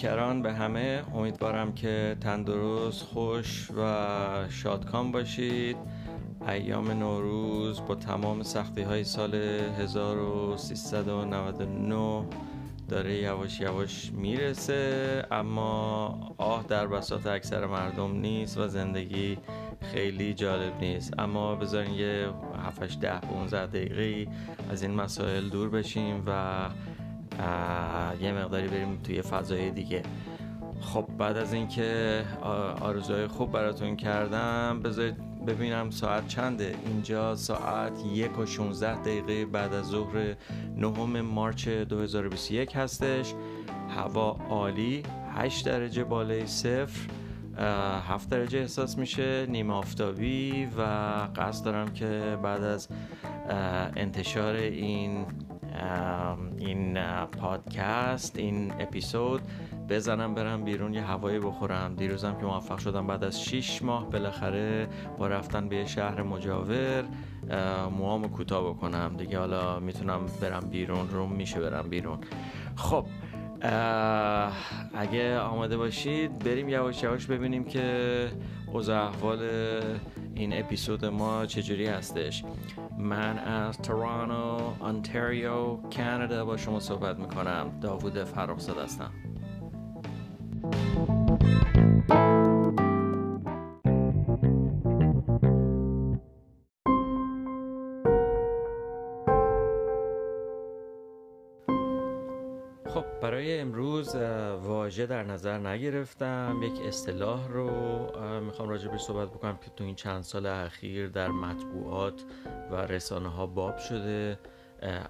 بیکران به همه. امیدوارم که تندرست خوش و شادکام باشید. ایام نوروز با تمام سختی های سال 1399 داره یواش یواش می‌رسه. اما آه در بساط اکثر مردم نیست و زندگی خیلی جالب نیست. اما بذارین یه 7 ده 15 دقیقه از این مسائل دور بشیم و یه مقداری بریم توی فضای دیگه. خب بعد از اینکه آرزوهای خوب براتون کردم بذارید ببینم ساعت چنده؟ اینجا ساعت یک و 16 دقیقه بعد از ظهر نهم مارچ 2021 هستش. هوا عالی 8 درجه بالای صفر. هفت درجه احساس میشه نیمه آفتابی و قصد دارم که بعد از انتشار این این پادکست این اپیزود بزنم برم بیرون یه هوایی بخورم. دیروزم که موفق شدم بعد از 6 ماه بالاخره با رفتن به شهر مجاور موامو کوتاه بکنم. دیگه حالا می‌تونم برم بیرون روم میشه برم بیرون. خب اگه آماده باشید بریم یواش یواش ببینیم که اوضاع احوال این اپیزود ما چجوری هستش؟ من از تورانو انتریو کانادا با شما صحبت می‌کنم. داوود فرخزاد هستم. خب برای امروز واژه در نظر نگرفتم. یک اصطلاح رو می‌خوام راجع به صحبت بکنم که تو این چند سال اخیر در مطبوعات و رسانه ها باب شده.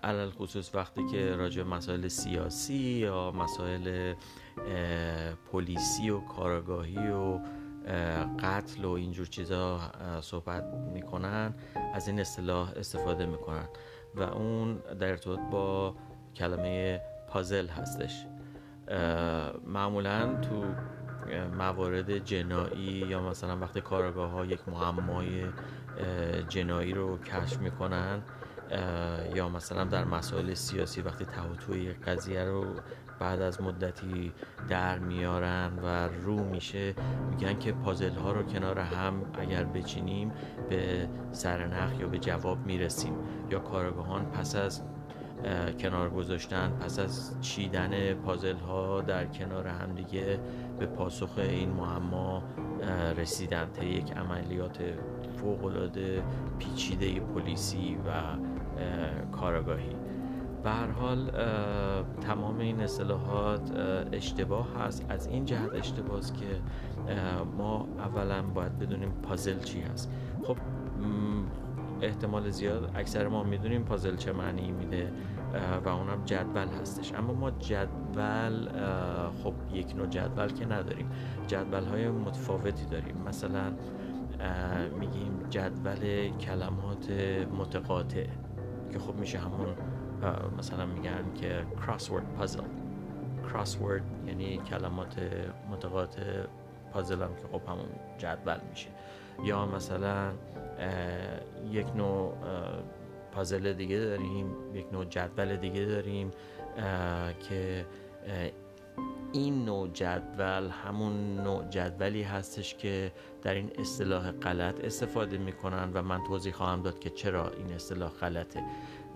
علل خصوص وقتی که راجع مسائل سیاسی یا مسائل پلیسی و کاراگاهی و قتل و اینجور چیزا صحبت می‌کنن از این اصطلاح استفاده می‌کنن. و اون در ارتباط با کلمه پازل هستش. معمولا تو موارد جنایی یا مثلا وقتی کارگاه ها یک معمای جنایی رو کشف می‌کنن یا مثلا در مسائل سیاسی وقتی تهوتوی قضیه رو بعد از مدتی در میارن و رو میشه میگن که پازل ها رو کنار هم اگر بچینیم به سرنخ یا به جواب می‌رسیم. یا کارگاهان پس از کنار گذاشتن. پس از چیدن پازل ها در کنار هم دیگه به پاسخ این معما رسیدن. تا یک عملیات فوقالعاده پیچیده پلیسی و کارگاهی به حال تمام این اصطلاحات اشتباه هست. از این جهت اشتباه است که ما اولا باید بدونیم پازل چی هست. خب احتمال زیاد اکثر ما می‌دونیم پازل چه معنی میده و اونم جدول هستش. اما ما جدول خب یک نوع جدول که نداریم. جدول های متفاوتی داریم. مثلا میگیم جدول کلمات متقاطع که خب میشه همون مثلا میگن که crossword puzzle. Crossword یعنی کلمات متقاطع پازل هم که خب همون جدول میشه. یا مثلا یک نوع پازل دیگه داریم یک نوع جدول دیگه داریم که این نوع جدول همون نوع جدولی هستش که در این اصطلاح غلط استفاده می‌کنن و من توضیح خواهم داد که چرا این اصطلاح غلطه.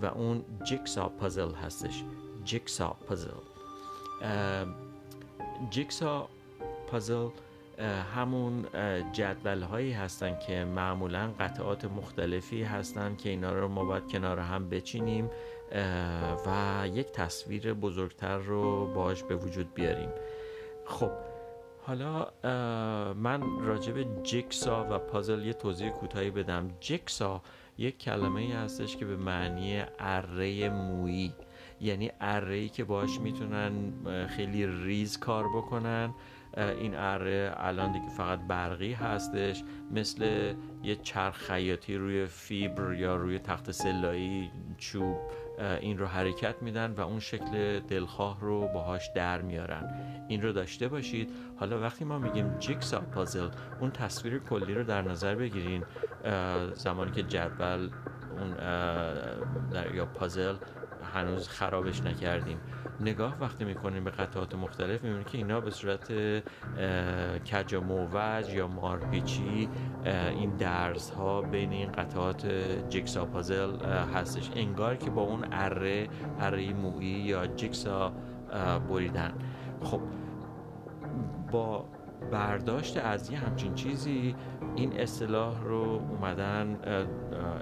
و اون جیکسا پازل هستش. جیکسا پازل جیکسا پازل همون جدول هایی هستن که معمولا قطعات مختلفی هستن که اینا رو ما باید کنار هم بچینیم و یک تصویر بزرگتر رو باش به وجود بیاریم. خب حالا من راجع به جیکسا و پازل یه توضیح کوتاهی بدم. جیکسا یک کلمه ای هستش که به معنی اره مویی. یعنی اره که باش می‌تونن خیلی ریز کار بکنن. این اره الان دیگه فقط برقی هستش مثل یه چرخ خیاطی روی فیبر یا روی تخت سلایی چوب این رو حرکت میدن و اون شکل دلخواه رو باهاش در میارن. این رو داشته باشید. حالا وقتی ما میگیم جیکسا پازل اون تصویر کلی رو در نظر بگیرین. زمانی که جدول اون یا پازل هنوز خرابش نکردیم. نگاه وقتی می‌کنیم به قطعات مختلف می‌بینیم که اینا به صورت کج و موج یا مارپیچی این درس ها بین این قطعات جیکسا پازل هستش. انگار که با اون اره اره مویی یا جیکسا بریدن. خب با برداشت از یه همچین چیزی این اصطلاح رو اومدن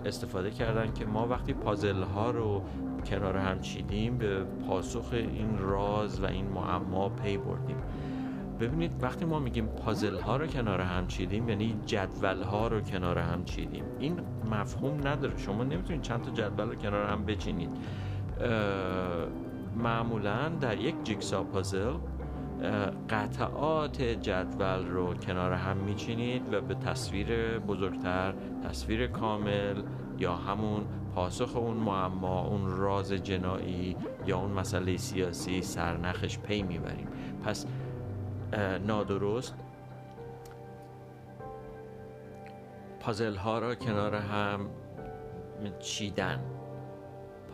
استفاده کردن که ما وقتی پازل ها رو کنار هم چیدیم به پاسخ این راز و این معما پی بردیم. ببینید وقتی ما میگیم پازل ها رو کنار هم چیدیم یعنی جدول ها رو کنار هم چیدیم. این مفهوم نداره. شما نمی‌تونید چند تا جدول رو کنار هم بچینید. معمولا در یک جیکسا پازل قطعات جدول رو کنار هم میچینید و به تصویر بزرگتر تصویر کامل یا همون پاسخ اون معما اون راز جنایی یا اون مسئله سیاسی سرنخش پی می‌بریم. پس نادرست پازل ها را کنار هم چیدن.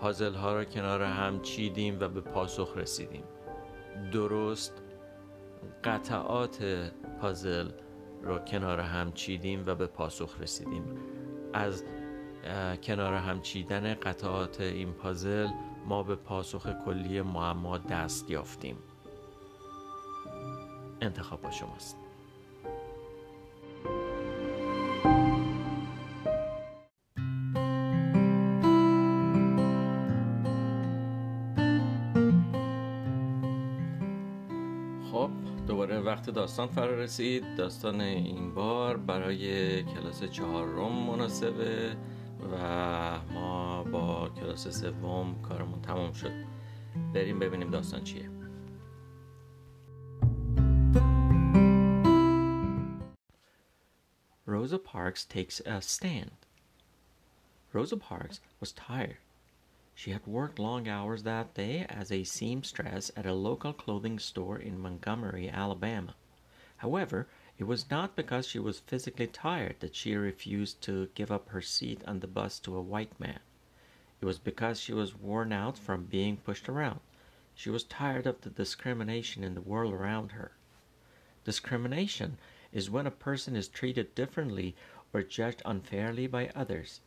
پازل ها را کنار هم چیدیم و به پاسخ رسیدیم. درست قطعات پازل رو کنار هم چیدیم و به پاسخ رسیدیم. از کنار هم چیدن قطعات این پازل ما به پاسخ کلی معما دست یافتیم. انتخاب با شماست. وقت داستان فرا رسید. داستان این بار برای کلاس چهارم مناسبه. و ما با کلاس سوم کارمون تمام شد بریم ببینیم داستان چیه Rosa Parks takes a stand. Rosa Parks was tired. She had worked long hours that day as a seamstress at a local clothing store in Montgomery, Alabama. However, it was not because she was physically tired that she refused to give up her seat on the bus to a white man. It was because she was worn out from being pushed around. She was tired of the discrimination in the world around her. Discrimination is when a person is treated differently or judged unfairly by others.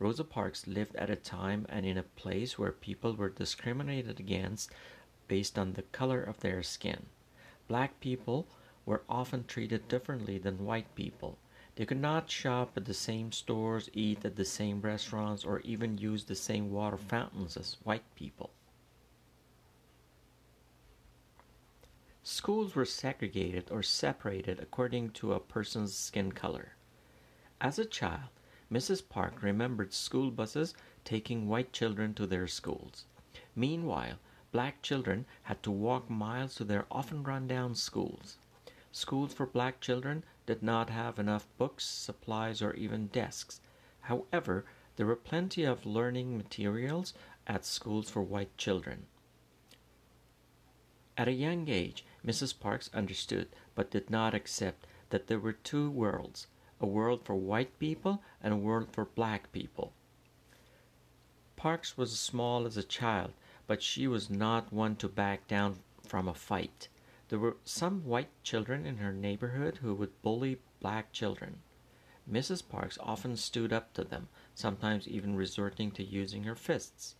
Rosa Parks lived at a time and in a place where people were discriminated against based on the color of their skin. Black people were often treated differently than white people. They could not shop at the same stores, eat at the same restaurants, or even use the same water fountains as white people. Schools were segregated or separated according to a person's skin color. As a child, Mrs. Park remembered school buses taking white children to their schools. Meanwhile, black children had to walk miles to their often run down schools. Schools for black children did not have enough books, supplies, or even desks. However, there were plenty of learning materials at schools for white children. At a young age, Mrs. Parks understood but did not accept that there were two worlds a world for white people and a world for black people. Parks was small as a child, but she was not one to back down from a fight. There were some white children in her neighborhood who would bully black children. Mrs. Parks often stood up to them, sometimes even resorting to using her fists.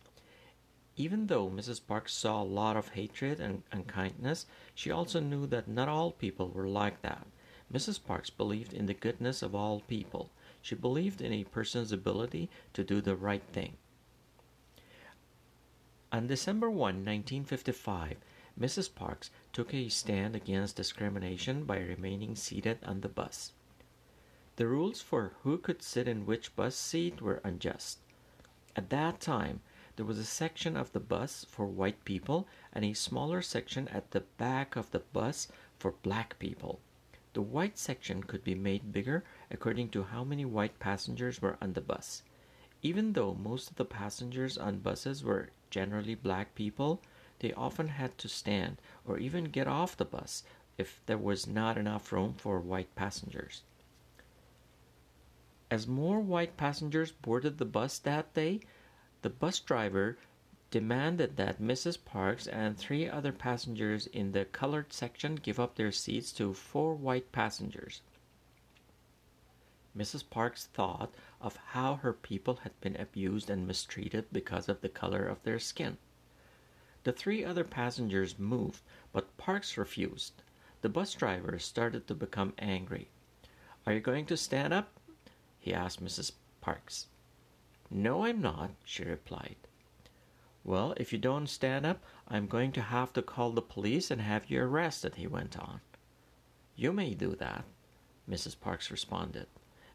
Even though Mrs. Parks saw a lot of hatred and unkindness, she also knew that not all people were like that. Mrs. Parks believed in the goodness of all people. She believed in a person's ability to do the right thing. On December 1, 1955, Mrs. Parks took a stand against discrimination by remaining seated on the bus. The rules for who could sit in which bus seat were unjust. At that time, there was a section of the bus for white people and a smaller section at the back of the bus for black people. The white section could be made bigger according to how many white passengers were on the bus. Even though most of the passengers on buses were generally black people, they often had to stand or even get off the bus if there was not enough room for white passengers. As more white passengers boarded the bus that day, the bus driver demanded that Mrs. Parks and three other passengers in the colored section give up their seats to four white passengers. Mrs. Parks thought of how her people had been abused and mistreated because of the color of their skin. The three other passengers moved, but Parks refused. The bus driver started to become angry. Are you going to stand up? he asked Mrs. Parks. No, I'm not, she replied. Well, if you don't stand up, I'm going to have to call the police and have you arrested, he went on. You may do that, Mrs. Parks responded.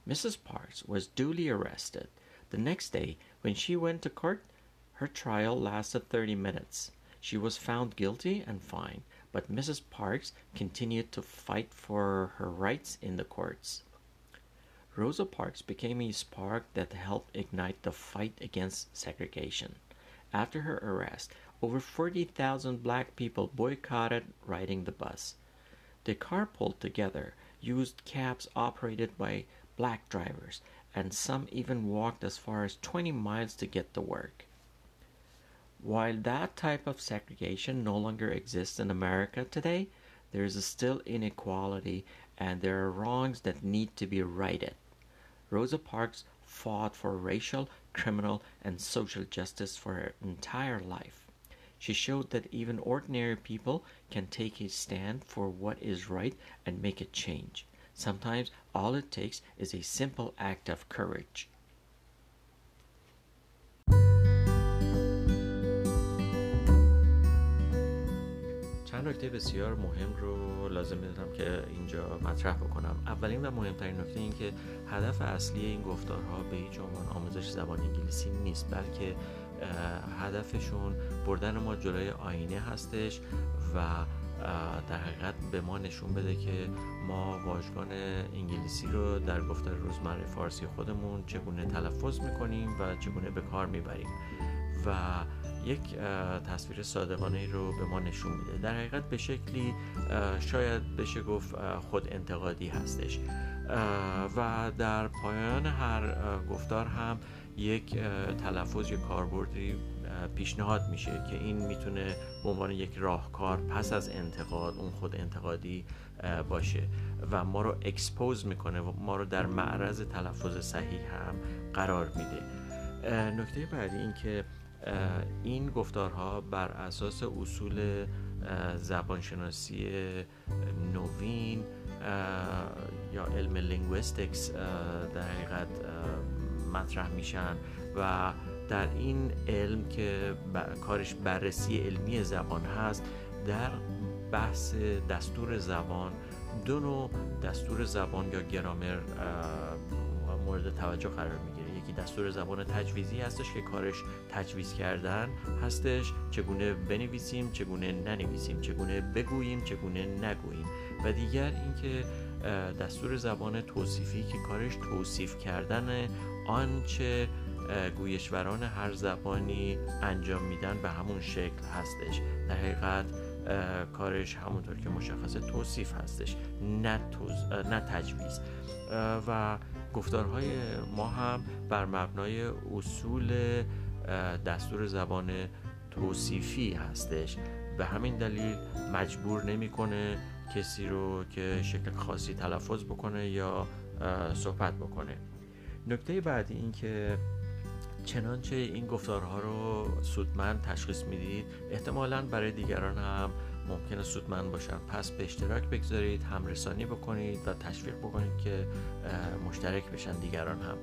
Mrs. Parks was duly arrested. The next day, when she went to court, her trial lasted 30 minutes. She was found guilty and fined, but Mrs. Parks continued to fight for her rights in the courts. Rosa Parks became a spark that helped ignite the fight against segregation. After her arrest, over 40,000 black people boycotted riding the bus. They carpooled together, used cabs operated by black drivers, and some even walked as far as 20 miles to get to work. While that type of segregation no longer exists in America today, there is still inequality and there are wrongs that need to be righted. Rosa Parks fought for racial, criminal, and social justice for her entire life. She showed that even ordinary people can take a stand for what is right and make a change. Sometimes all it takes is a simple act of courage. چند نکته بسیار مهم رو لازم می‌دونم که اینجا مطرح بکنم. اولین و مهمترین نکته این که هدف اصلی این گفتارها به هیچ عنوان آموزش زبان انگلیسی نیست بلکه هدفشون بردن ما جلوی آینه هستش و در حقیقت به ما نشون بده که ما واژگان انگلیسی رو در گفتار روزمره فارسی خودمون چگونه تلفظ می‌کنیم و چگونه به کار می‌بریم. و یک تصویر صادقانه ای رو به ما نشون میده. در حقیقت به شکلی شاید بشه گفت خود انتقادی هستش. و در پایان هر گفتار هم یک تلفظ یا کاربردی پیشنهاد میشه که این می‌تونه به عنوان یک راهکار پس از انتقاد اون خود انتقادی باشه. و ما رو اکسپوز می‌کنه و ما رو در معرض تلفظ صحیح هم قرار میده. نکته بعدی این که این گفتارها بر اساس اصول زبانشناسی نوین یا علم linguistics در حقیقت مطرح میشن و در این علم که کارش بررسی علمی زبان هست در بحث دستور زبان دو نوع دستور زبان یا گرامر مورد توجه قرار یکی دستور زبان تجویزی هستش که کارش تجویز کردن هستش. چگونه بنویسیم چگونه ننویسیم چگونه بگوییم چگونه نگوییم. و دیگر اینکه دستور زبان توصیفی که کارش توصیف کردن آنچه گویشوران هر زبانی انجام میدن به همون شکل هستش. در حقیقت کارش همونطور که مشخص توصیف هستش نه, نه تجویز. و گفتارهای ما هم بر مبنای اصول دستور زبان توصیفی هستش به همین دلیل مجبور نمی‌کنه کسی رو که شکل خاصی تلفظ بکنه یا صحبت بکنه. نکته بعدی این که چنانچه این گفتارها رو سودمند تشخیص می‌دید احتمالا برای دیگران هم ممکنه سودمند باشن پس به اشتراک بگذارید همرسانی بکنید و تشویق بکنید که مشترک بشن دیگران هم.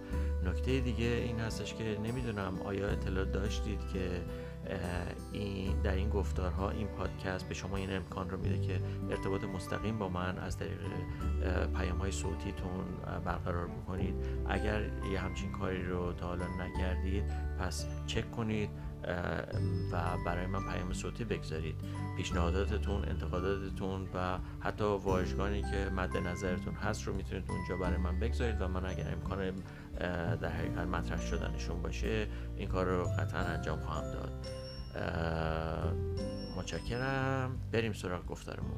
نکته دیگه این هستش که نمی‌دونم آیا اطلاع داشتید که این در این گفتارها این پادکست به شما این امکان رو میده که ارتباط مستقیم با من از طریق پیام های صوتیتون برقرار بکنید. اگر یه همچین کاری رو تا حالا نکردید پس چک کنید. و برای من پیام صوتی بگذارید. پیشنهاداتتون انتقاداتتون و حتی واژگانی که مد نظرتون هست رو می‌تونید اونجا برای من بگذارید و من اگر امکان در حقیقت مطرح شدنشون باشه این کار رو قطعا انجام خواهم داد. متشکرم. بریم سراغ گفتارمون.